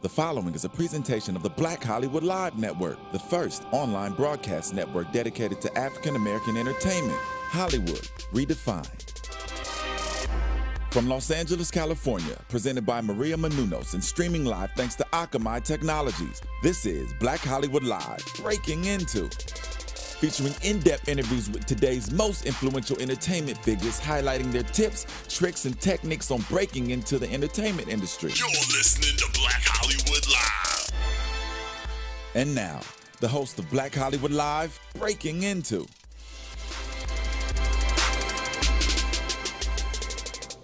The following is a presentation of the Black Hollywood Live Network, the first online broadcast network dedicated to African American entertainment. Hollywood redefined. From Los Angeles, California, presented by Maria Menounos and streaming live thanks to Akamai Technologies, this is Black Hollywood Live, breaking into featuring in-depth interviews with today's most influential entertainment figures highlighting their tips, tricks, and techniques on breaking into the entertainment industry. You're listening to Black Hollywood Live. And now, the host of Black Hollywood Live, Breaking Into.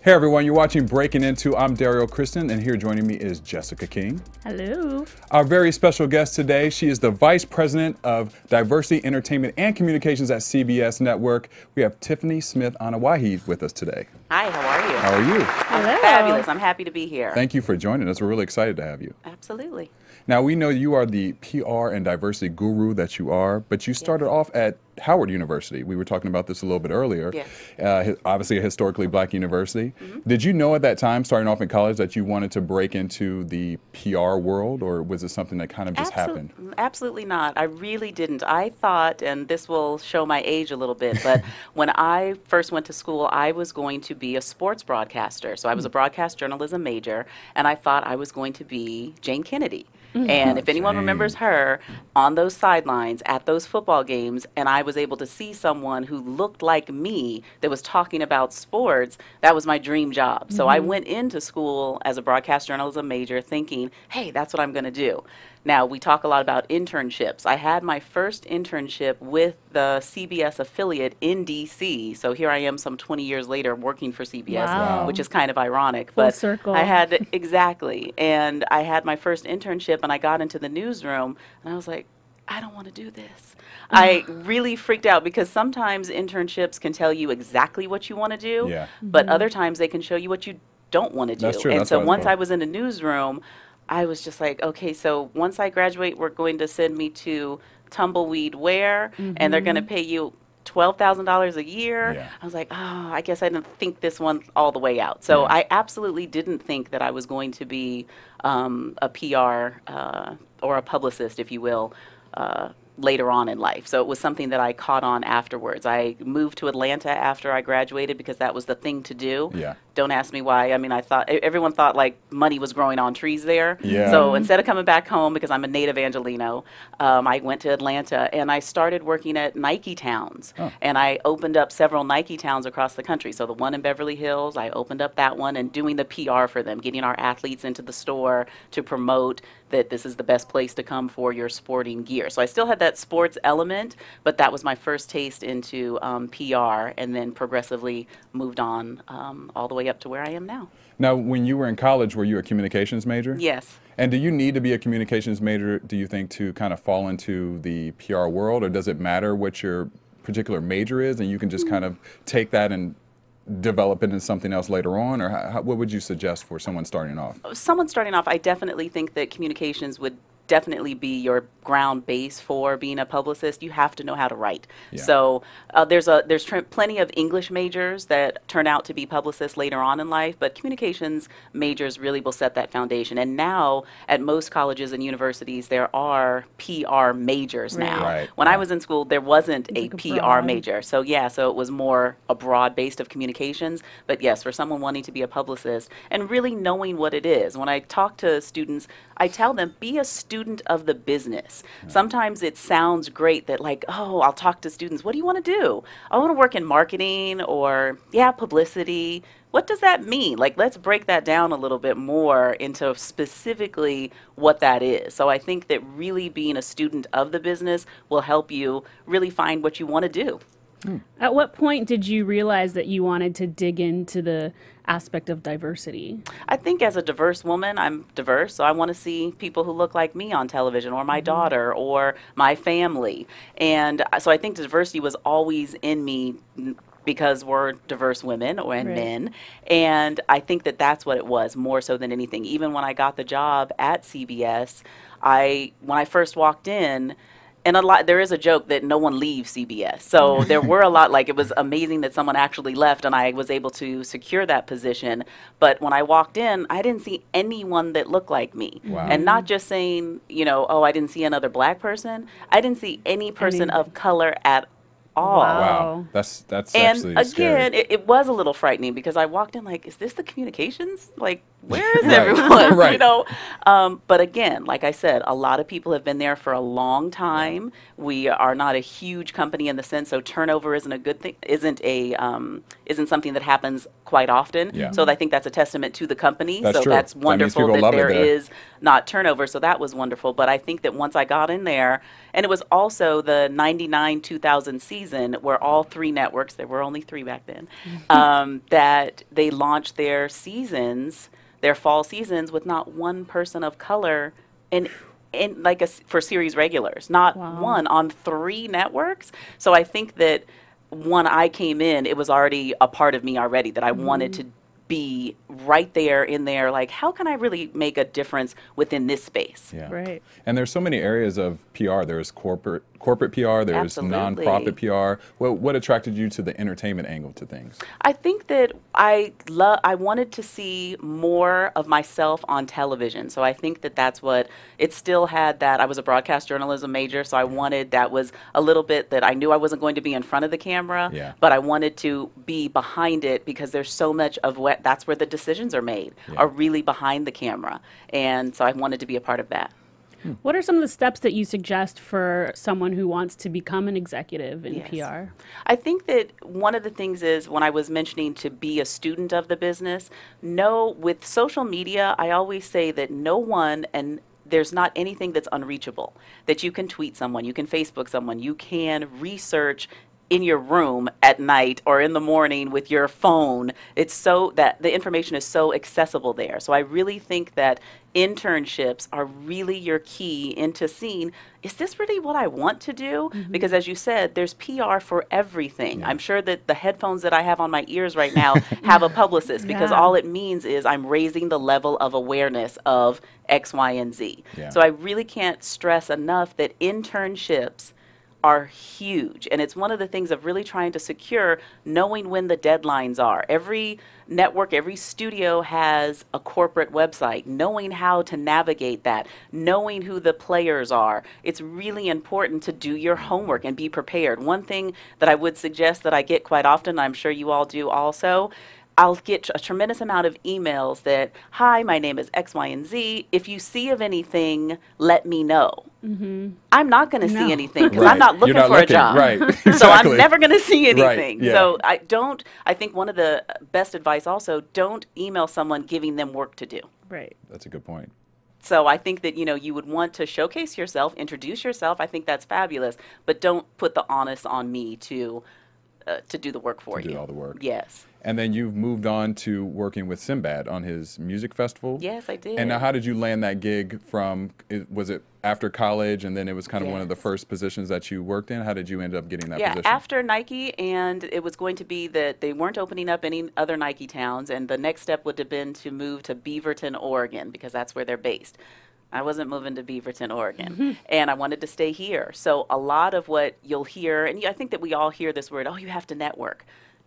Hey everyone, you're watching Breaking Into. I'm Dario Kristen, and here joining me is Jessica King. Hello. Our very special guest today, she is the Vice President of Diversity, Entertainment, and Communications at CBS Network. We have Tiffany Smith Anoa'i with us today. Hi, how are you? How are you? Hello. Fabulous. I'm happy to be here. Thank you for joining us. We're really excited to have you. Absolutely. Now, we know you are the PR and diversity guru that you are, but you started off at Howard University. We were talking about this a little bit earlier. Yes. Uh, obviously, a historically black university. Mm-hmm. Did you know at that time, starting off in college, that you wanted to break into the PR world, or was it something that kind of just Absol- happened? Absolutely not. I really didn't. I thought, and this will show my age a little bit, but when I first went to school, I was going to be a sports broadcaster. So I Hmm. was a broadcast journalism major, and I thought I was going to be Jayne Kennedy. Mm-hmm. And if anyone Jayne. remembers her on those sidelines at those football games, and I was able to see someone who looked like me that was talking about sports, that was my dream job. So I mm-hmm. went into school as a broadcast journalism major thinking, hey, that's what I'm going to do. Now, we talk a lot about internships. I had my first internship with the CBS affiliate in DC. So here I am some 20 years later working for CBS, Wow. which is kind of ironic. Full but circle. I had exactly. And I had my first internship and I got into the newsroom and I was like, I don't want to do this. I really freaked out because sometimes internships can tell you exactly what you want to do, Yeah. but mm-hmm. other times they can show you what you don't want to do. That's true. And That's so once. I was in a newsroom, I was just like, okay, so once I graduate, we're going to send me to Tumbleweed Wear, and they're going to pay you twelve thousand dollars a year. Yeah. I was like, oh, I guess I didn't think this one all the way out. So Yeah. I absolutely didn't think that I was going to be um, a PR uh, or a publicist, if you will. Uh, later on in life. So it was something that I caught on afterwards. I moved to Atlanta after I graduated because that was the thing to do. Yeah. Don't ask me why. I mean, I thought everyone thought like money was growing on trees there. Yeah. So instead of coming back home because I'm a native Angelino, um, I went to Atlanta and I started working at Nike Towns. Oh. And I opened up several Nike Towns across the country. So the one in Beverly Hills, I opened up that one and doing the PR for them, getting our athletes into the store to promote that this is the best place to come for your sporting gear. So I still had that sports element, but that was my first taste into um, PR and then progressively moved on um, all the way up to where I am now. Now, when you were in college, were you a communications major? Yes. And do you need to be a communications major, do you think, to kind of fall into the PR world, or does it matter what your particular major is, and you can just mm. kind of take that and develop it into something else later on, or how, what would you suggest for someone starting off? someone starting off, I definitely think that communications would definitely be your ground base for being a publicist. You have to know how to write. Yeah. So uh, there's a there's tr- plenty of English majors that turn out to be publicists later on in life, but communications majors really will set that foundation. And now at most colleges and universities, there are PR majors Right. now. Right, When I was in school, there wasn't a like PR broad- major. So yeah, so it was more a broad based of communications. But yes, for someone wanting to be a publicist and really knowing what it is. When I talk to students, I tell them be a student of the business. Sometimes it sounds great that like, oh, I'll talk to students. What do you want to do? I want to work in marketing or yeah, publicity. What does that mean? Like, let's break that down a little bit more into specifically what that is. So, I think that really being a student of the business will help you really find what you want to do. At what point did you realize that you wanted to dig into the aspect of diversity? I think as a diverse woman, I'm diverse, so I want to see people who look like me on television, or my daughter, or my family. And uh, so I think diversity was always in me because we're diverse women or and Right. men. And I think that that's what it was more so than anything. Even when I got the job at CBS, I when I first walked in, and a lot there is a joke that no one leaves CBS. So mm-hmm. there were a lot like it was amazing that someone actually left and I was able to secure that position. But when I walked in, I didn't see anyone that looked like me. Wow. And not just saying, you know, oh, I didn't see another black person. I didn't see any person Any- of color at all. Wow. Wow, that's that's And again, it, it was a little frightening because I walked in like, is this the communications? Like, where is Right. everyone? You know. Um, but again, like I said, a lot of people have been there for a long time. We are not a huge company in the sense, so turnover isn't a good thing. Isn't a um, isn't something that happens quite often. Yeah. So I think that's a testament to the company. That's so true. that's wonderful people that there there. is not turnover. So that was wonderful. But I think that once I got in there, and it was also the 99 2000 season where all three networks, there were only three back then, um, that they launched their seasons, their fall seasons, with not one person of color in. In like a s for series regulars, not Wow. one on three networks. So I think that when I came in, it was already a part of me already that I mm-hmm. wanted to be right there in there. Like, how can I really make a difference within this space? Yeah. Right. And there's so many areas of PR. There's corporate corporate PR. There's Absolutely. nonprofit PR. What what attracted you to the entertainment angle to things? I think that I love. I wanted to see more of myself on television, so I think that that's what it still had. That I was a broadcast journalism major, so I wanted that was a little bit that I knew I wasn't going to be in front of the camera, Yeah. but I wanted to be behind it because there's so much of what that's where the decisions are made Yeah. are really behind the camera, and so I wanted to be a part of that. Hmm. What are some of the steps that you suggest for someone who wants to become an executive in Yes. PR? I think that one of the things is when I was mentioning to be a student of the business, no, with social media, I always say that no one and there's not anything that's unreachable. That you can tweet someone, you can Facebook someone, you can research in your room at night or in the morning with your phone. It's so that the information is so accessible there. So I really think that internships are really your key into seeing is this really what I want to do? Mm-hmm. Because as you said, there's PR for everything. I'm sure that the headphones that I have on my ears right now have a publicist because Yeah. all it means is I'm raising the level of awareness of X, Y, and Z. Yeah. So I really can't stress enough that internships are huge. And it's one of the things of really trying to secure knowing when the deadlines are. Every network, every studio has a corporate website, knowing how to navigate that, knowing who the players are. It's really important to do your homework and be prepared. One thing that I would suggest that I get quite often, I'm sure you all do also. I'll get a tremendous amount of emails that, hi, my name is X, Y, and Z. If you see of anything, let me know. Mm-hmm. I'm not going to No. see anything because Right. I'm not looking not for looking, a job. right, so. I'm never going to see Right, anything. yeah. So I don't, I think one of the best advice also, don't email someone giving them work to do. Right. That's a good point. So I think that you know you would want to showcase yourself, introduce yourself. I think that's fabulous, but don't put the onus on me to uh, to do the work for you. To you. do all the work. Yes. And then you've moved on to working with Sinbad on his music festival. Yes, I did. And now, how did you land that gig from? Was it after college, and then it was kind of one of the first positions that you worked in? How did you end up getting that yeah, position? after Nike, and it was going to be that they weren't opening up any other Nike towns, and the next step would have been to move to Beaverton, Oregon, because that's where they're based. I wasn't moving to Beaverton, Oregon, mm-hmm. and I wanted to stay here. So a lot of what you'll hear, and I think that we all hear this word, oh, you have to network.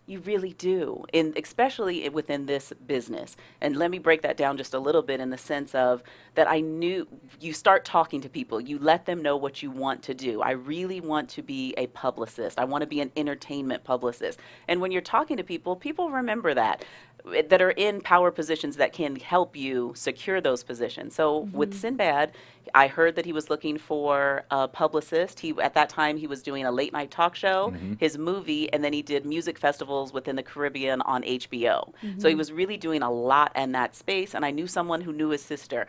You really do, and especially within this business. And let me break that down just a little bit in the sense of that I knew you start talking to people, you let them know what you want to do. I really want to be a publicist. I want to be an entertainment publicist. And when you're talking to people, people remember that that are in power positions that can help you secure those positions. So with mm-hmm. Sinbad, I heard that he was looking for a publicist. He at that time he was doing a late night talk show, mm-hmm. his movie, and then he did music festivals within the Caribbean on HBO. So he mm-hmm. was really doing a lot in that space. And I knew someone who knew his sister.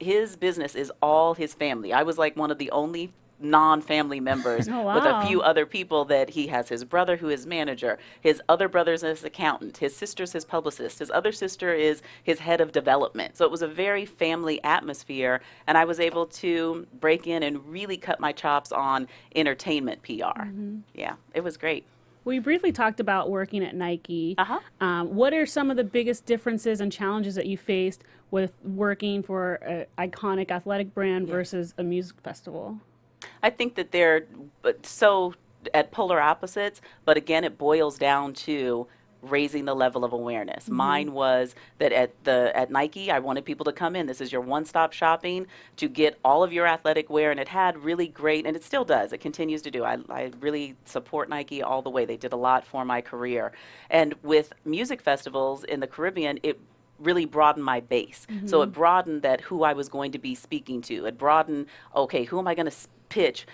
His business is all his family. I was like one of the only non-family members Oh, with a few other people that he has his brother who is manager his other brother's his accountant his sister's his publicist his other sister is his head of development so it was a very family atmosphere and i was able to break in and really cut my chops on entertainment pr Mm-hmm. yeah it was great We briefly talked about working at Nike. Uh-huh. Um, what are some of the biggest differences and challenges that you faced with working for an iconic athletic brand versus a music festival? I think that they're so at polar opposites, but again, it boils down to raising the level of awareness. Mm-hmm. Mine was that at the at Nike, I wanted people to come in. This is your one-stop shopping to get all of your athletic wear, and it had really great, and it still does. It continues to do. I, I really support Nike all the way. They did a lot for my career, and with music festivals in the Caribbean, it really broadened my base. So it mm-hmm. broadened that who I was going to be speaking to. It broadened, okay, who am I going to pitch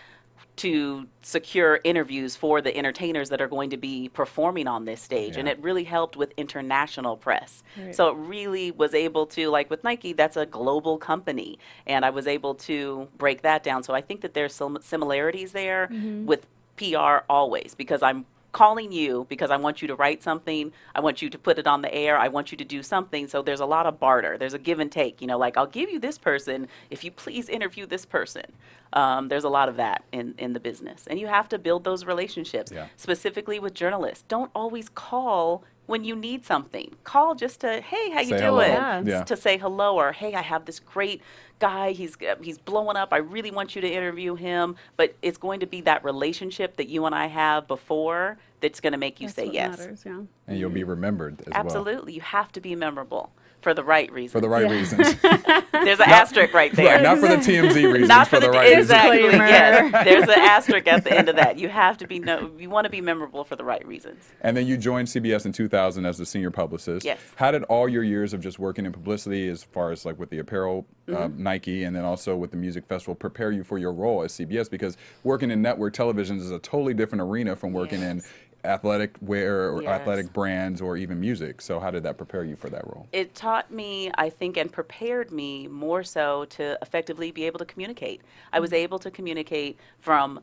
to secure interviews for the entertainers that are going to be performing on this stage. And it really helped with international press. Right. So it really was able to, like with Nike, that's a global company. And I was able to break that down. So I think that there's some similarities there mm-hmm. with PR always because I'm calling you because I want you to write something. I want you to put it on the air. I want you to do something. So there's a lot of barter. There's a give and take. You know, like I'll give you this person if you please interview this person. Um, there's a lot of that in, in the business. And you have to build those relationships, Yeah. specifically with journalists. Don't always call when you need something. Call just to, hey, how you Say doing? hello. Yeah. Yeah. To say hello or, hey, I have this great guy. He's uh, he's blowing up. I really want you to interview him. But it's going to be that relationship that you and I have before that's going to make you That's say what yes. matters, yeah. And you'll be mm-hmm. remembered as well. Absolutely, you have to be memorable for the right reason. For the right Yeah. reasons. There's an asterisk right there. right, not for the TMZ reasons, Not for, the, t- right reasons. exactly. Disclaimer. Yes, there's an asterisk at the end of that. You have to be no. You want to be memorable for the right reasons. And then you joined CBS in 2000 as the senior publicist. Yes. How did all your years of just working in publicity, as far as like with the apparel, uh, Mm-hmm. Nike, and then also with the music festival, prepare you for your role at CBS? Because working in network television is a totally different arena from working in Yes. Athletic wear or Yes. athletic brands or even music. So how did that prepare you for that role? it taught me, I think, and prepared me more so to effectively be able to communicate. I was able to communicate from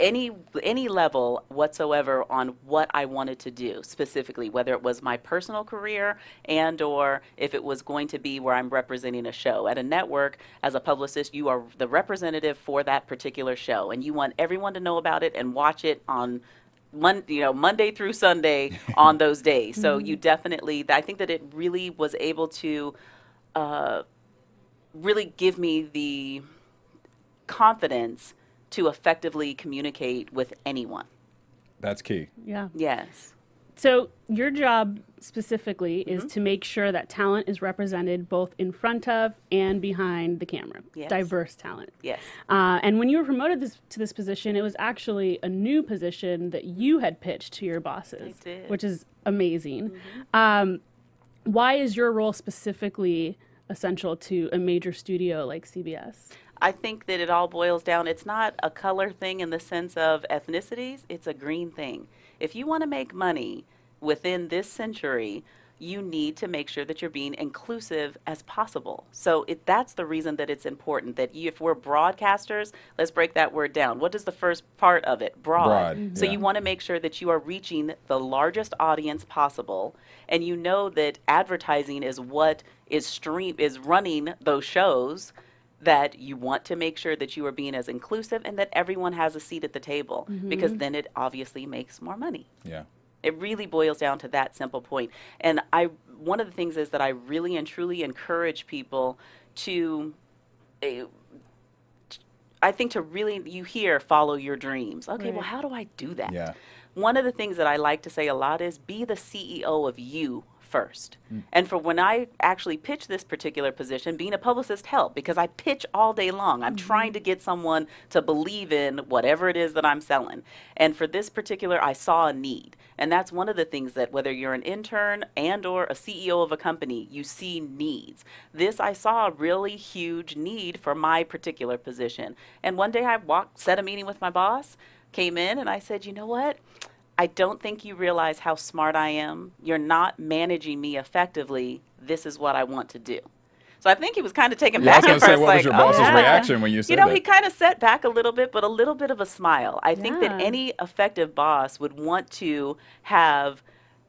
any any level whatsoever on what I wanted to do specifically, whether it was my personal career and or if it was going to be where I'm representing a show. At a network, as a publicist, you are the representative for that particular show, and you want everyone to know about it and watch it on Mon- you know, Monday through Sunday on those days. So you definitely, I think that it really was able to uh, really give me the confidence to effectively communicate with anyone. That's key. Yeah. Yes. So your job specifically Mm-hmm. is to make sure that talent is represented both in front of and behind the camera. Yes. Diverse talent. Yes. Uh, and when you were promoted this, to this position, it was actually a new position that you had pitched to your bosses, I did. Mm-hmm. which is amazing. Um, why is your role specifically essential to a major studio like CBS? I think that it all boils down. It's not a color thing in the sense of ethnicities, it's a green thing. If you want to make money within this century, you need to make sure that you're being inclusive as possible. So it, that's the reason that it's important that you, if we're broadcasters, let's break that word down. What is the first part of it? Broad. Broad, Mhm. So yeah. you want to make sure that you are reaching the largest audience possible, and you know that advertising is what is stream is running those shows that you want to make sure that you are being as inclusive and that everyone has a seat at the table because then it obviously makes more money. Yeah. It really boils down to that simple point. And I one of the things is that I really and truly encourage people to eh, I think to really you hear follow your dreams. Okay, well how do I do that? Yeah. One of the things that I like to say a lot is be the CEO of you first. Hmm. And for when I actually pitch this particular position, being a publicist helped because I pitch all day long. I'm mm-hmm. trying to get someone to believe in whatever it is that I'm selling. And for this particular, I saw a need. And that's one of the things that whether you're an intern and or a CEO of a company, you see needs. This I saw a really huge need for my particular position. And one day I walked, set a meeting with my boss, came in and I said, "You know what? I don't think you realize how smart I am. You're not managing me effectively. This is what I want to do. So I think he was kind of taken Yeah, I was back gonna say, what like, was your "Oh, boss's yeah." reaction when you said You know, that? he kind of set back a little bit, but a little bit of a smile. I think that any effective boss would want to have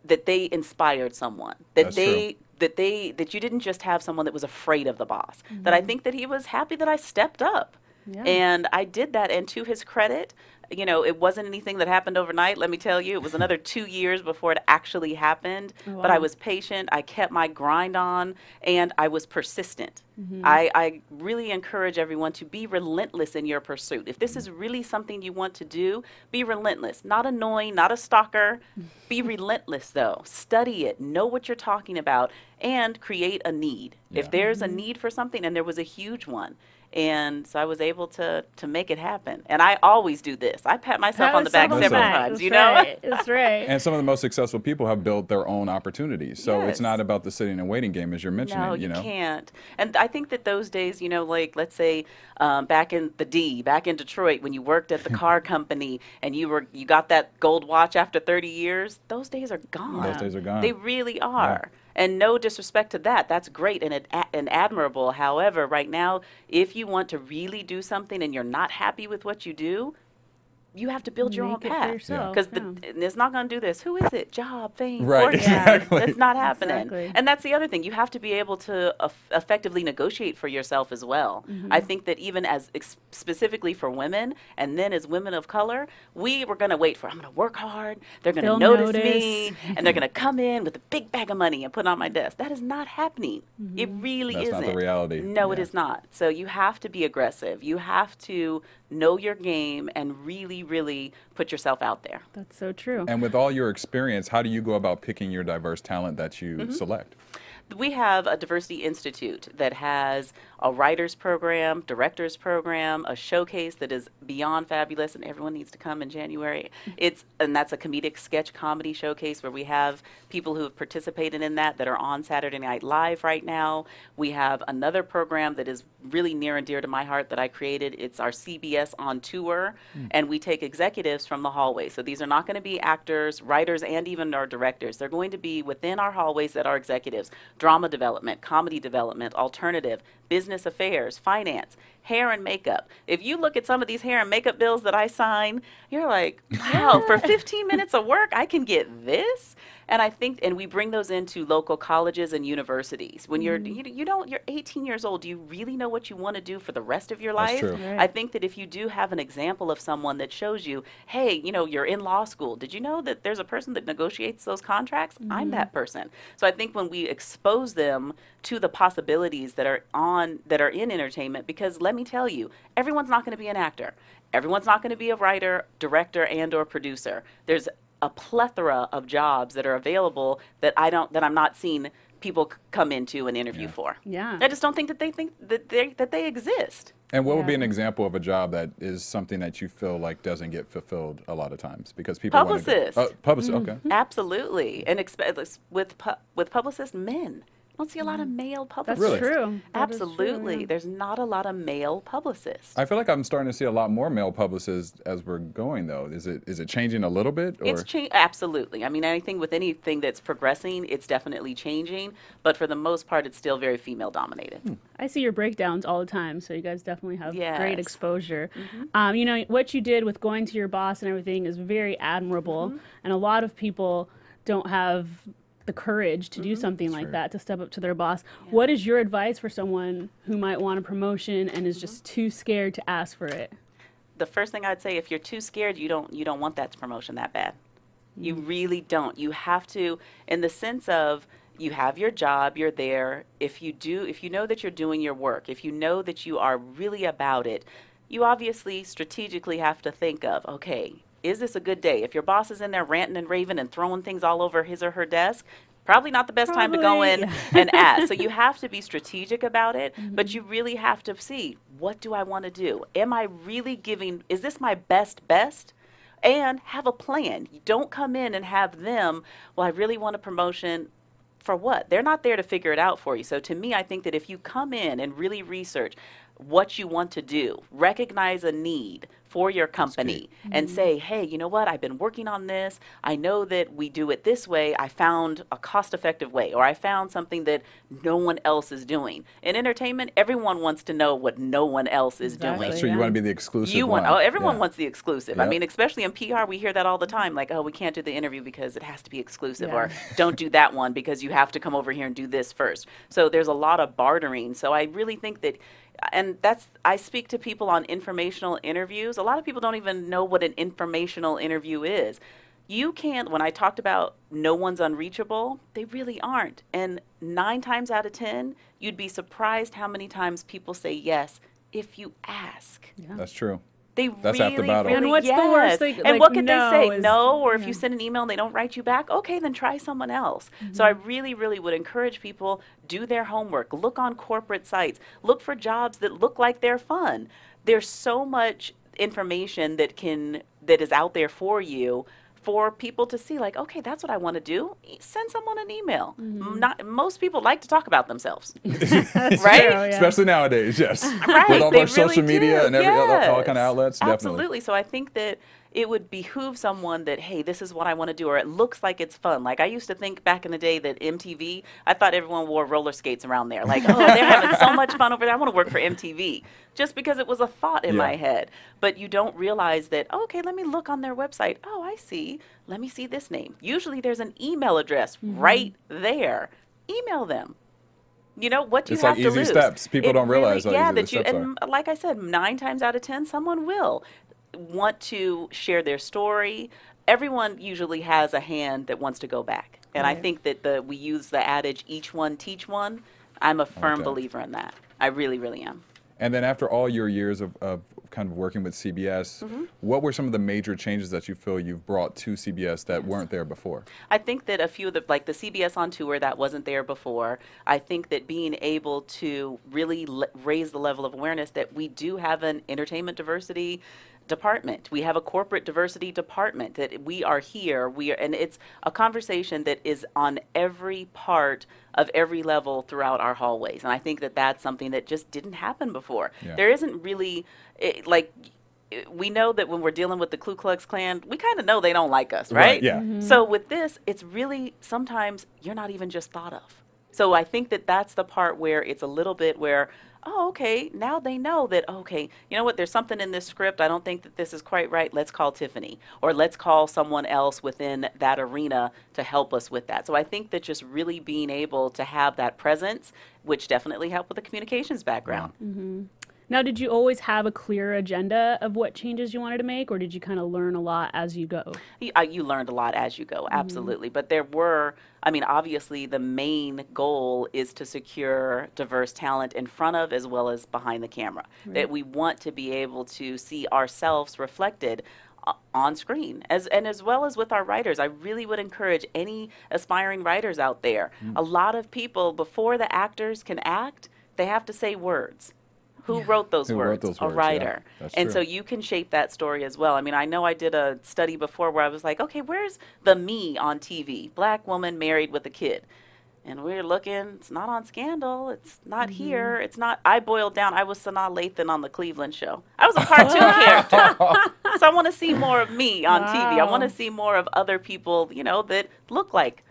that they inspired someone, that That's they that they that you didn't just have someone that was afraid of the boss. That I mm-hmm. think that he was happy that I stepped up. Yeah. And I did that, and to his credit, you know, it wasn't anything that happened overnight, let me tell you. It was another two years before it actually happened. But I was patient, I kept my grind on, and I was persistent. Mm-hmm. I, I really encourage everyone to be relentless in your pursuit. If this is really something you want to do, be relentless. Not annoying, not a stalker. Be relentless, though. Study it, know what you're talking about, and create a need. Yeah. If there's a need for something, and there was a huge one. And so I was able to to make it happen. And I always do this. I pat myself on the back on several back. times, That's you know? right. That's right. And some of the most successful people have built their own opportunities. So it's not about the sitting and waiting game, as you're mentioning. No, you you, know, can't. And I think that those days, you know, like let's say um, back in the D, back in Detroit, when you worked at the car company and you were you got that gold watch after 30 years, those days are gone. Those days are gone. They really are. And no disrespect to that, that's great and, and admirable. However, right now, if you want to really do something and you're not happy with what you do, you have to build your own it for path. yourself, Because yeah. it's not going to do this. Who is it? Job, fame, Right, fortune. exactly. It's not happening. Exactly. And that's the other thing. You have to be able to eff- effectively negotiate for yourself as well. Mm-hmm. I think that even as ex- specifically for women, and then as women of color, we were going to wait for. I'm going to work hard. They're going to They'll notice, notice. me, and they're going to come in with a big bag of money and put it on my desk. That is not happening. It Mm-hmm. really That's isn't. not the reality. No, it Yeah. is not. So you have to be aggressive. You have to know your game and really, really put yourself out there. That's so true. and with all your experience, how do you go about picking your diverse talent that you Mm-hmm. select? We have a diversity institute that has a writers program, directors program, a showcase that is beyond fabulous, and everyone needs to come in January. Mm-hmm. It's and that's a comedic sketch comedy showcase where we have people who have participated in that that are on Saturday Night Live right now. We have another program that is really near and dear to my heart that I created. It's our CBS on tour, mm. and we take executives from the hallway. So these are not going to be actors, writers, and even our directors. They're going to be within our hallways that are executives drama development, comedy development, alternative, business affairs, finance, hair and makeup. If you look at some of these hair and makeup bills that I sign, you're like, wow, for 15 minutes of work, I can get this. And I think, and we bring those into local colleges and universities. When you're, mm-hmm. you, you don't, you're 18 years old. Do you really know what you want to do for the rest of your That's life? true. Right. I think that if you do have an example of someone that shows you, hey, you know, you're in law school. Did you know that there's a person that negotiates those contracts? I'm mm-hmm. that person. So I think when we expose them to the possibilities that are on that are in entertainment, because let me tell you, everyone's not going to be an actor. Everyone's not going to be a writer, director, and or producer. There's a plethora of jobs that are available that I don't that I'm not seeing people c- come into an interview for. Yeah. I just don't think that they think that they that they exist. And what would be an example of a job that is something that you feel like doesn't get fulfilled a lot of times because people wanna go- Publicist. Uh, publicist. Okay. Absolutely, and expe- with pu- with publicists, men. I don't see a lot of male That's publicists. Really? true. That is true, Absolutely, yeah. there's not a lot of male publicists. I feel like I'm starting to see a lot more male publicists as we're going though. Is it is it changing a little bit or It's cha- absolutely. I mean, anything with anything that's progressing, it's definitely changing. But for the most part, it's still very female dominated. Hmm. I see your breakdowns all the time, so you guys definitely have great Yes. Mm-hmm. exposure. Um, you know what you did with going to your boss and everything is very admirable, Mm-hmm. and a lot of people don't have the courage to Mm-hmm. do something like that to step up to their boss. What is your advice for someone who might want a promotion and is Mm-hmm. just too scared to ask for it? the first thing I'd say, if you're too scared, you don't you don't want that promotion that bad. You really don't. You have to, in the sense of you have your job, you're there. If you do, if you know that you're doing your work, if you know that you are really about it, you obviously strategically have to think of, okay, is this a good day? If your boss is in there ranting and raving and throwing things all over his or her desk, probably not the best time to go in and ask. So you have to be strategic about it, but mm-hmm. you really have to see what do I want to do? Am I really giving, is this my best best? And have a plan. You don't come in and have them, well, I really want a promotion for what? They're not there to figure it out for you. So to me, I think that if you come in and really research what you want to do, recognize a need for your company and mm-hmm. say, hey, you know what? I've been working on this. I know that we do it this way. I found a cost effective way, or I found something that no one else is doing. In entertainment, everyone wants to know what no one else is Exactly. That's doing. true. You want to be the exclusive You want, one. oh, everyone Yeah. wants the exclusive. I mean, especially in PR, we hear that all the time. Like, oh, we can't do the interview because it has to be exclusive, Yeah. or don't do that one because you have to come over here and do this first. So there's a lot of bartering. So I really think that, and and that's I speak to people on informational interviews. A lot of people don't even know what an informational interview is. You can't when I talked about no one's unreachable, they really aren't. And 9 times out of 10, you'd be surprised how many times people say yes if you ask. That's true. They That's half the really, battle. really And what's the yes. worst thing- And like, what could no they say? is- no, or if yeah. you send an email and they don't write you back, okay, then try someone else. So mm-hmm. I really, really would encourage people do their homework. Look on corporate sites. Look for jobs that look like they're fun. There's so much information that can that is out there for you for people to see like okay that's what i want to do send someone an email M- not most people like to talk about themselves right True, yeah. Especially nowadays, yes. right With all they our social really media do. and every other, all kind of Yes. outlets, definitely. absolutely so i think that it would behoove someone that hey this is what i want to do or it looks like it's fun. Like i used to think back in the day that mtv i thought everyone wore roller skates around there. Like oh they're having so much fun over there. I want to work for mtv just because it was a thought in Yeah. my head. But you don't realize that oh, okay let me look on their website. Oh i see. Let me see this name. Usually there's an email address mm-hmm. right there. Email them. You know what do you It's like have to easy lose? steps. People It don't realize how yeah, easy that you and like I said, nine times out of ten, someone will want to share their story. Everyone usually has a hand that wants to go back, and I think that the we use the adage "each one teach one." I'm a firm Okay. believer in that. I really, really am. And then after all your years of, of kind of working with CBS, Mm-hmm. what were some of the major changes that you feel you've brought to CBS that weren't there before? I think that a few of the like the CBS on tour that wasn't there before. I think that being able to really l- raise the level of awareness that we do have an entertainment diversity department. We have a corporate diversity department that we are here. We are, and it's a conversation that is on every part of every level throughout our hallways. And I think that that's something that just didn't happen before. Yeah. There isn't really it, like we know that when we're dealing with the Ku Klux Klan, we kind of know they don't like us, Right, right? yeah. Mm-hmm. So with this, it's really sometimes you're not even just thought of. So I think that that's the part where it's a little bit where, oh, okay, now they know that, okay, you know what, there's something in this script. I don't think that this is quite right. Let's call Tiffany or let's call someone else within that arena to help us with that. So I think that just really being able to have that presence, which definitely helped with the communications background. Mm-hmm. Now, did you always have a clear agenda of what changes you wanted to make, or did you kind of learn a lot as you go? you, uh, you learned a lot as you go mm-hmm. absolutely. But there were i mean obviously the main goal is to secure diverse talent in front of as well as behind the camera. That we want to be able to see ourselves reflected uh, on screen as and as well as with our writers. I really would encourage any aspiring writers out there. Mm. A lot of people before the actors can act they have to say words who wrote those Who words wrote those a words, yeah. writer That's and true. so you can shape that story as well. I mean, I know I did a study before where I was like, okay, where's the me on TV? Black woman married with a kid. And we're looking, it's not on Scandal. It's not Mm-hmm. here. It's not. I boiled down. I was Sanaa Lathan on the Cleveland show. I was a cartoon character. So I want to see more of me on TV. I want to see more of other people, you know, that look like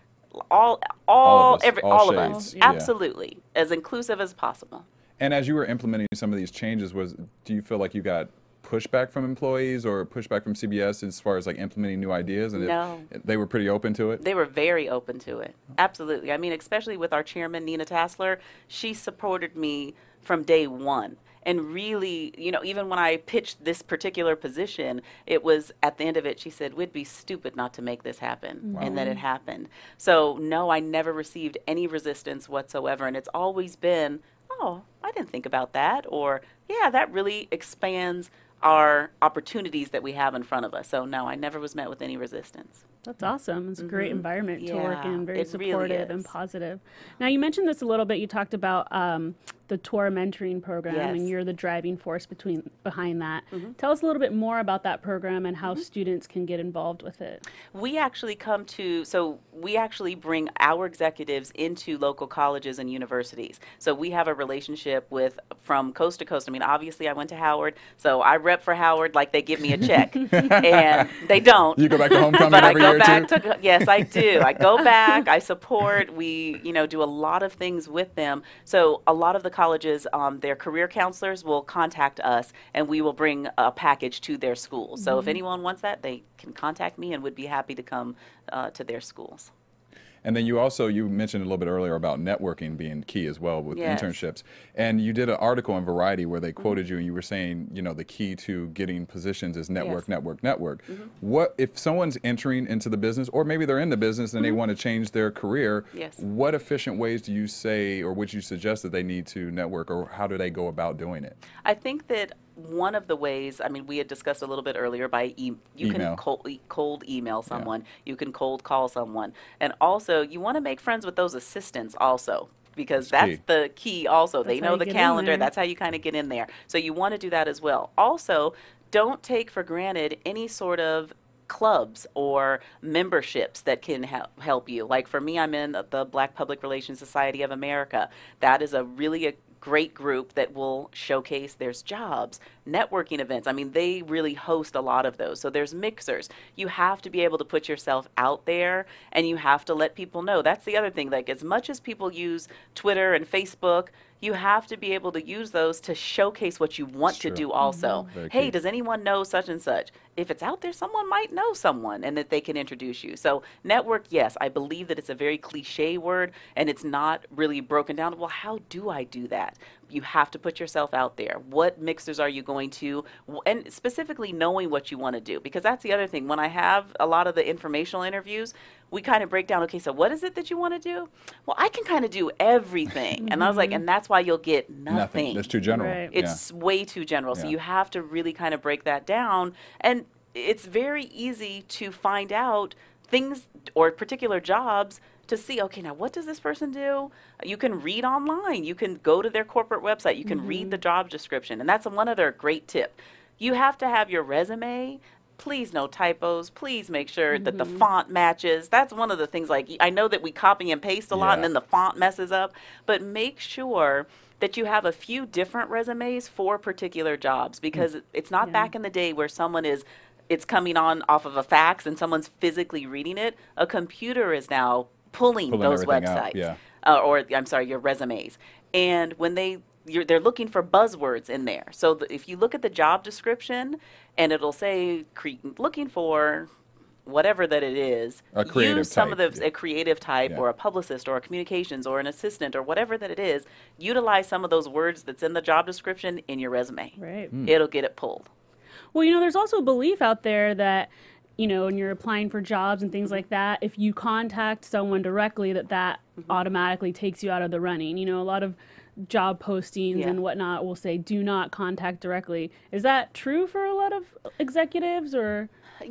all, all, All of us, every, all all, of us. yeah. Absolutely. As inclusive as possible. And as you were implementing some of these changes, was do you feel like you got pushback from employees or pushback from CBS as far as like implementing new ideas? And it- No. they were pretty open to it. They were very open to it. Absolutely. I mean, especially with our chairman, Nina Tassler, she supported me from day one. And really, you know, even when I pitched this particular position, it was at the end of it, she said, We'd be stupid not to make this happen. And then it happened. So, no, I never received any resistance whatsoever. And it's always been, Oh, I didn't think about that. Or, yeah, that really expands our opportunities that we have in front of us. So, no, I never was met with any resistance. That's awesome. It's a great environment to work Mm-hmm. In, very it really supportive and positive. Now, you mentioned this a little bit. You talked about um, the tour mentoring program, and Yes. Mm-hmm. you're the driving force between behind that. Tell us a little bit more about that program and how students can get involved with it. We actually come to, so we actually bring our executives into local colleges and universities. So we have a relationship with from coast to coast. I mean, obviously, I went to Howard, so I rep for Howard like they give me a check, and they don't. You go back to homecoming but I every go back to yes, I do. I go back. I support. We you know do a lot of things with them. So a lot of the colleges, um, their career counselors will contact us, and we will bring a package to their schools. So if anyone wants that, they can contact me, and would be happy to come uh, to their schools. And then you also you mentioned a little bit earlier about networking being key as well with Yes. internships. And you did an article in Variety where they mm-hmm. quoted you and you were saying, you know, the key to getting positions is network, Yes. network, network. Mm-hmm. What if someone's entering into the business or maybe they're in the business and they mm-hmm. want to change their career? Yes. What efficient ways do you say or would you suggest that they need to network or how do they go about doing it? I think that one of the ways, I mean, we had discussed a little bit earlier by e- you Email. can cold, cold email someone, you can cold call someone, and also you want to make friends with those assistants also. Because That's that's, key. the key, also. they That's how know the calendar. That's how you kind of get in there. So, you want to do that as well. Also, don't take for granted any sort of clubs or memberships that can hel- help you. Like for me, I'm in the Black Public Relations Society of America. That is a really a great group that will showcase there's jobs, networking events. I mean, they really host a lot of those. So there's mixers. You have to be able to put yourself out there and you have to let people know. That's the other thing. Like as much as people use Twitter and Facebook, you have to be able to use those to showcase what you want to True. do mm-hmm. also. Very Hey, key. does anyone know such and such? If it's out there, someone might know someone and that they can introduce you. So, network, yes, I believe that it's a very cliche word and it's not really broken down. Well, how do I do that? You have to put yourself out there. What mixers are you going to? And specifically knowing what you want to do. Because that's the other thing. When I have a lot of the informational interviews, we kind of break down okay, so what is it that you want to do? Well, I can kind of do everything. And I was like, mm-hmm. and that's why you'll get nothing. That's too general. Right. Yeah. It's way too general. So you have to really kind of break that down. And it's very easy to find out things or particular jobs to see, okay, now what does this person do? You can read online. You can go to their corporate website. You can read the mm-hmm. job description. And that's one other great tip. You have to have your resume. Please no typos. Please make sure that the font matches. That's one of the things like I know that we copy and paste a lot and then the font messes up, but make sure that you have a few different resumes for particular jobs because it's not Yeah. back in the day where someone is it's coming on off of a fax and someone's physically reading it. A computer is now pulling, Pulling those websites. yeah. Uh, or I'm sorry, your resumes. And when they they're looking for buzzwords in there. So the, if you look at the job description and it'll say cre- looking for whatever that it is, A creative use some type, of the yeah. a creative type Yeah. or a publicist or a communications or an assistant or whatever that it is. Utilize some of those words that's in the job description in your resume. Right. Hmm. It'll get it pulled. Well, you know, there's also a belief out there that, you know, when you're applying for jobs and things like that, if you contact someone directly, that that automatically takes you out of the running. You know, a lot of job postings Yeah. and whatnot will say, do not contact directly. Is that true for a lot of executives or?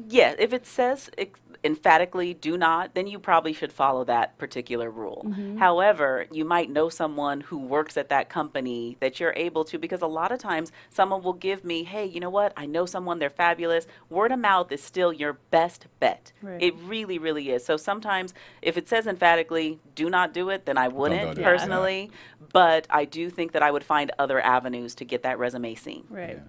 Yeah, if it says ex- emphatically do not, then you probably should follow that particular rule. Mm-hmm. However, you might know someone who works at that company that you're able to, because a lot of times someone will give me, hey, you know what? I know someone, they're fabulous. Word of mouth is still your best bet. Right. It really, really is. So sometimes if it says emphatically do not do it, then I wouldn't do it, yeah. personally. But I do think that I would find other avenues to get that resume seen. Right.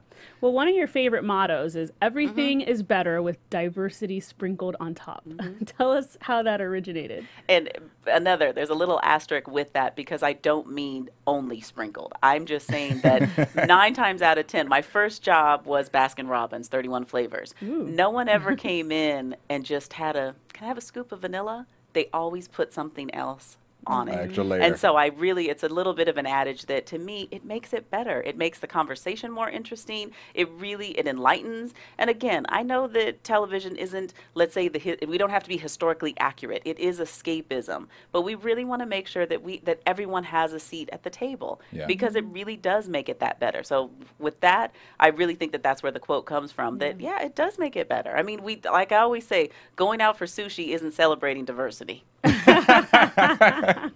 Well, one of your favorite mottos is everything Mm-hmm. is better with diversity sprinkled on top. Tell us how that originated. And another, there's a little asterisk with that because I don't mean only sprinkled. I'm just saying that nine times out of 10, my first job was Baskin Robbins, 31 flavors. No one ever came in and just had a, can I have a scoop of vanilla? They always put something else on it. Extra layer. And so I really, it's a little bit of an adage that to me, it makes it better. It makes the conversation more interesting. It really, it enlightens. And again, I know that television isn't, let's say, the we don't have to be historically accurate. It is escapism, but we really want to make sure that we that everyone has a seat at the table Yeah. because it really does make it that better. So with that, I really think that that's where the quote comes from. That mm. yeah, it does make it better. I mean, we like I always say, going out for sushi isn't celebrating diversity.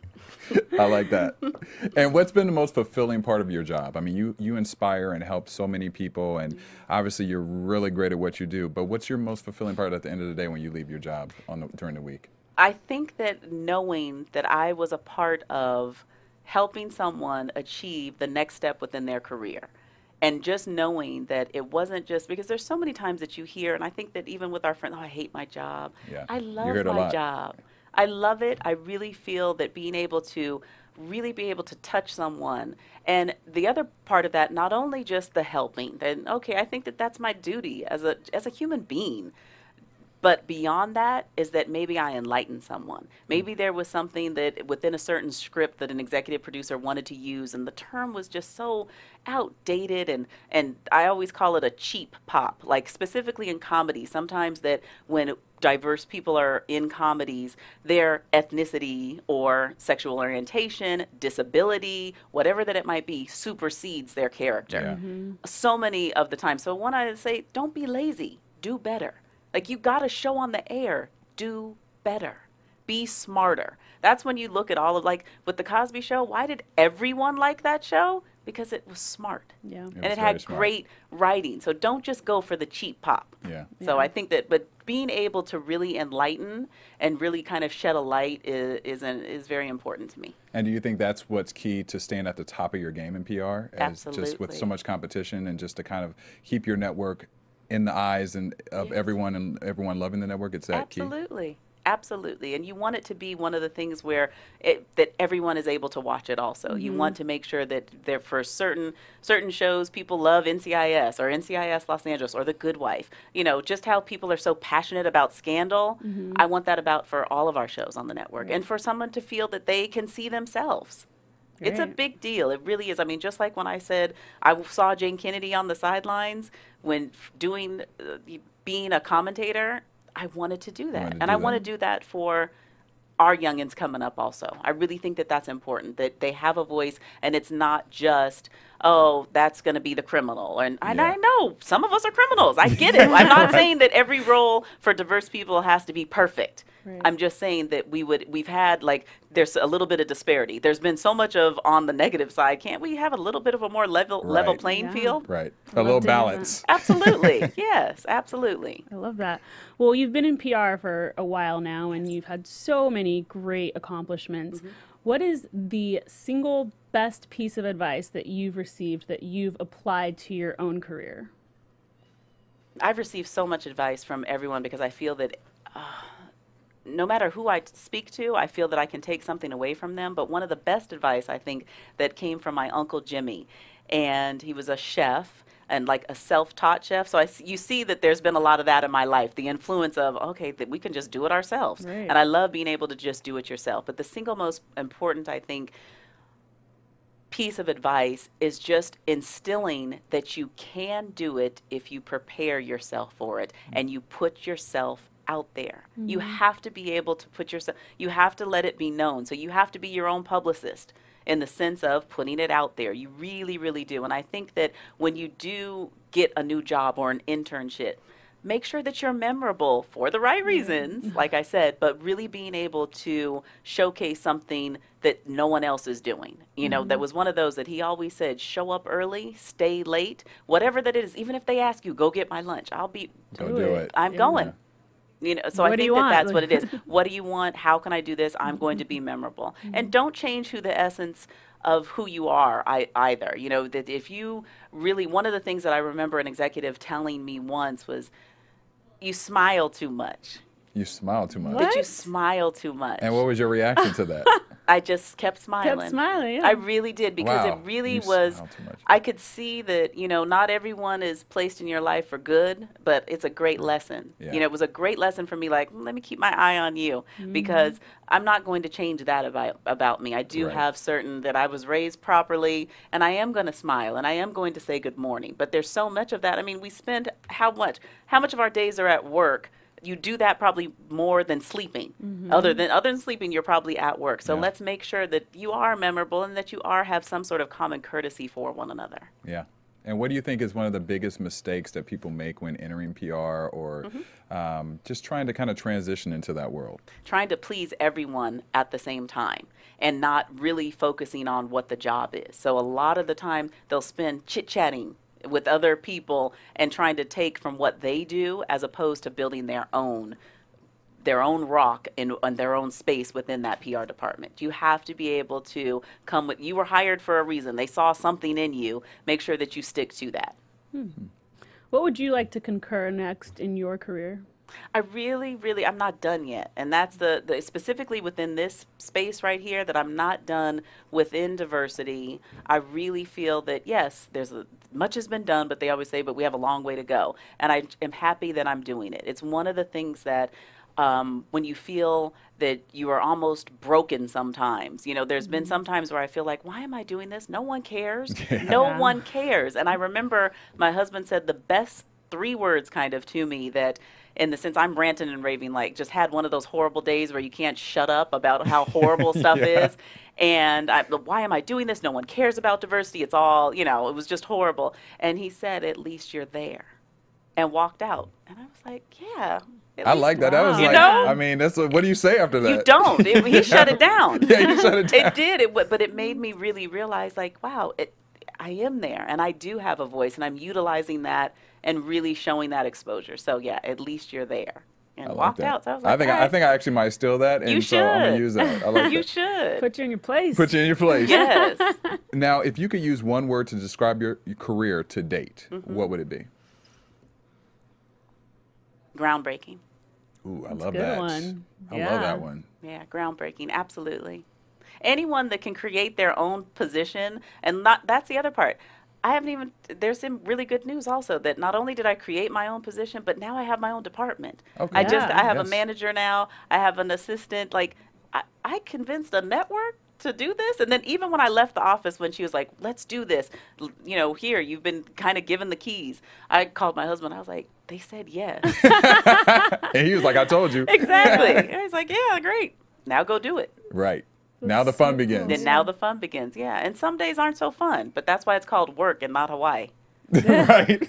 I like that. and what's been the most fulfilling part of your job? I mean, you you inspire and help so many people, and obviously you're really great at what you do. But what's your most fulfilling part at the end of the day when you leave your job on the, during the week? I think that knowing that I was a part of helping someone achieve the next step within their career. And just knowing that it wasn't just because there's so many times that you hear, and I think that even with our friends, oh, I hate my job. Yeah, I love hear it a my job. I love it. I really feel that being able to really be able to touch someone. And the other part of that, not only just the helping, then okay, I think that that's my duty as a as a human being But beyond that is that maybe I enlightened someone. Maybe there was something that within a certain script that an executive producer wanted to use, and the term was just so outdated and and I always call it a cheap pop. Like specifically in comedy, sometimes that when diverse people are in comedies, their ethnicity or sexual orientation, disability, whatever that it might be, supersedes their character. Yeah. Mm-hmm. So many of the time. So when I say, don't be lazy, do better. Like you got a show on the air, do better. Be smarter. That's when you look at all of like with the Cosby Show. Why did everyone like that show? Because it was smart. Yeah. and it had smart. great writing. So don't just go for the cheap pop. Yeah. So I think that, but being able to really enlighten and really kind of shed a light is is, an, is very important to me. And do you think that's what's key to staying at the top of your game in PR? As Just with so much competition and just to kind of keep your network in the eyes and of everyone and everyone loving the network. It's that key. Absolutely. Absolutely. And you want it to be one of the things where it, that everyone is able to watch it also. You want to make sure that there for certain certain shows people love NCIS or NCIS Los Angeles or The Good Wife. You know, just how people are so passionate about scandal. I want that about for all of our shows on the network and for someone to feel that they can see themselves. It's a big deal. It really is. I mean, just like when I said I saw Jayne Kennedy on the sidelines when doing, uh, being a commentator, I wanted to do that. to and do I want to do that for our youngins coming up also. I really think that that's important, that they have a voice and it's not just, oh, that's going to be the criminal. And, and Yeah. I know some of us are criminals. I get it. I'm not saying that every role for diverse people has to be perfect. Right. I'm just saying that we would we've had like there's a little bit of disparity. There's been so much of on the negative side. Can't we have a little bit of a more level level playing Yeah. field? Right. I A little love to hear that. balance. Absolutely. yes, absolutely. I love that. Well, you've been in PR for a while now and you've had so many great accomplishments. What is the single best piece of advice that you've received that you've applied to your own career? I've received so much advice from everyone because I feel that uh, no matter who I speak to, I feel that I can take something away from them. But one of the best advice I think that came from my uncle Jimmy, and he was a chef and like a self-taught chef. So I, you see that there's been a lot of that in my life. The influence of okay, that we can just do it ourselves, Right. and I love being able to just do it yourself. But the single most important, I think, piece of advice is just instilling that you can do it if you prepare yourself for it mm. and you put yourself out there. You mm-hmm. have to be able to put yourself, you have to let it be known. So you have to be your own publicist in the sense of putting it out there. You really, really do. And I think that when you do get a new job or an internship, make sure that you're memorable for the right reasons, mm-hmm. like I said, but really being able to showcase something that no one else is doing. You know, that mm-hmm. was one of those that he always said, show up early, stay late, whatever that is. Even if they ask you, go get my lunch, I'll be, Go Do do it. it. I'm Yeah. going. You know, so I What do think that want? that's what it is. What do you want? How can I do this? I'm going to be mm-hmm. memorable. And mm-hmm. don't change who the essence of who you are I, either. You know, that if you really, one of the things that I remember an executive telling me once was, you smile too much. You smile too much. What? Did you smile too much? And what was your reaction to that? I just kept smiling. Kept smiling. Yeah. I really did because Wow, it really you was. smile too much. I could see that you know not everyone is placed in your life for good, but it's a great lesson. Yeah. You know, it was a great lesson for me. Like, "Mm, let me keep my eye on you because I'm not going to change that about about me. I do Right. have certain that I was raised properly, and I am going to smile and I am going to say good morning. But there's so much of that. I mean, we spend how much? How much of our days are at work? You do that probably more than sleeping. Other than other than sleeping, you're probably at work. So Yeah. let's make sure that you are memorable and that you are have some sort of common courtesy for one another. Yeah. And what do you think is one of the biggest mistakes that people make when entering PR or Mm-hmm. um, just trying to kind of transition into that world? Trying to please everyone at the same time and not really focusing on what the job is. So a lot of the time they'll spend chit chatting with other people and trying to take from what they do as opposed to building their own their own rock in, in their own space within that PR department. You have to be able to come with you were hired for a reason. They saw something in you. Make sure that you stick to that. Hmm. What would you like to concur next in your career? I really, really, I'm not done yet. And that's the, the specifically within this space right here that I'm not done within diversity. I really feel that, yes, there's a, much has been done, but they always say, but we have a long way to go. And I am happy that I'm doing it. It's one of the things that um, when you feel that you are almost broken sometimes. You know, there's been some times where I feel like, why am I doing this? No one cares. No Yeah. one cares. And I remember my husband said the best three words kind of to me that in the sense I'm ranting and raving like just had one of those horrible days where you can't shut up about how horrible stuff Yeah. is and I, why am I doing this? No one cares about diversity. It's all, you know, it was just horrible. And he said, at least you're there and walked out. And I was like, yeah. I least- like that. That was You like, know? I mean, that's what, what do you say after that? You don't. It, he shut it down. Yeah, you shut it down. It did. It, but it made me really realize, like, wow, it, I am there, and I do have a voice, and I'm utilizing that and really showing that exposure. So yeah, at least you're there. And I like walked that. out. So I was like, I think all I think I actually might steal that, and you so should. I'm gonna use that. I like you that. should. Put you in your place. Put you in your place. yes. Now, if you could use one word to describe your, your career to date, Mm-hmm. what would it be? Groundbreaking. Ooh, I That's a love good that. one. I love that one. Yeah, groundbreaking, absolutely. Anyone that can create their own position, and not that's the other part. I haven't even. There's some really good news also that not only did I create my own position, but now I have my own department. Okay. I just I have Yes. a manager now. I have an assistant. Like I, I convinced a network to do this, and then even when I left the office, when she was like, "Let's do this," you know, here you've been kind of given the keys. I called my husband. I was like, "They said yes." And he was like, I told you. exactly. I was like, "Yeah, great. Now go do it." Right. Now the fun begins. Then now the fun begins. Yeah. And some days aren't so fun, but that's why it's called work and not Hawaii. right.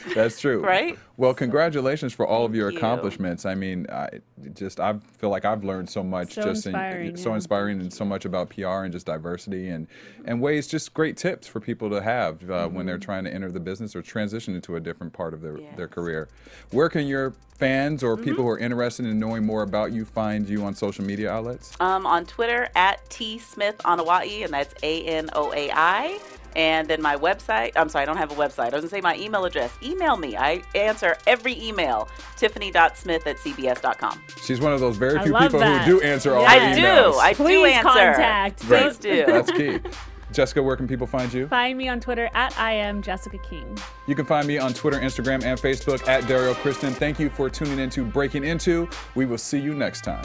That's true. Right? Well, congratulations for all of your you. accomplishments. I mean, I just I feel like I've learned so much, So just inspiring, in, so yeah. inspiring, and so much about PR and just diversity and and ways, just great tips for people to have uh, when they're trying to enter the business or transition into a different part of their their career. Where can your fans or people who are interested in knowing more about you find you on social media outlets? Um, on Twitter at T Smith on Anoa'i, and that's A N O A I. And then my website, I'm sorry, I don't have a website. I was going to say my email address. Email me. I answer every email, tiffany.smith at cbs.com. She's one of those very I few people that. who do answer all Yes. the I do. emails. I do Please answer. contact. Please do. That's key. Jessica, where can people find you? Find me on Twitter at I am Jessica King. You can find me on Twitter, Instagram, and Facebook at Dario Kristen. Thank you for tuning into Breaking Into. We will see you next time.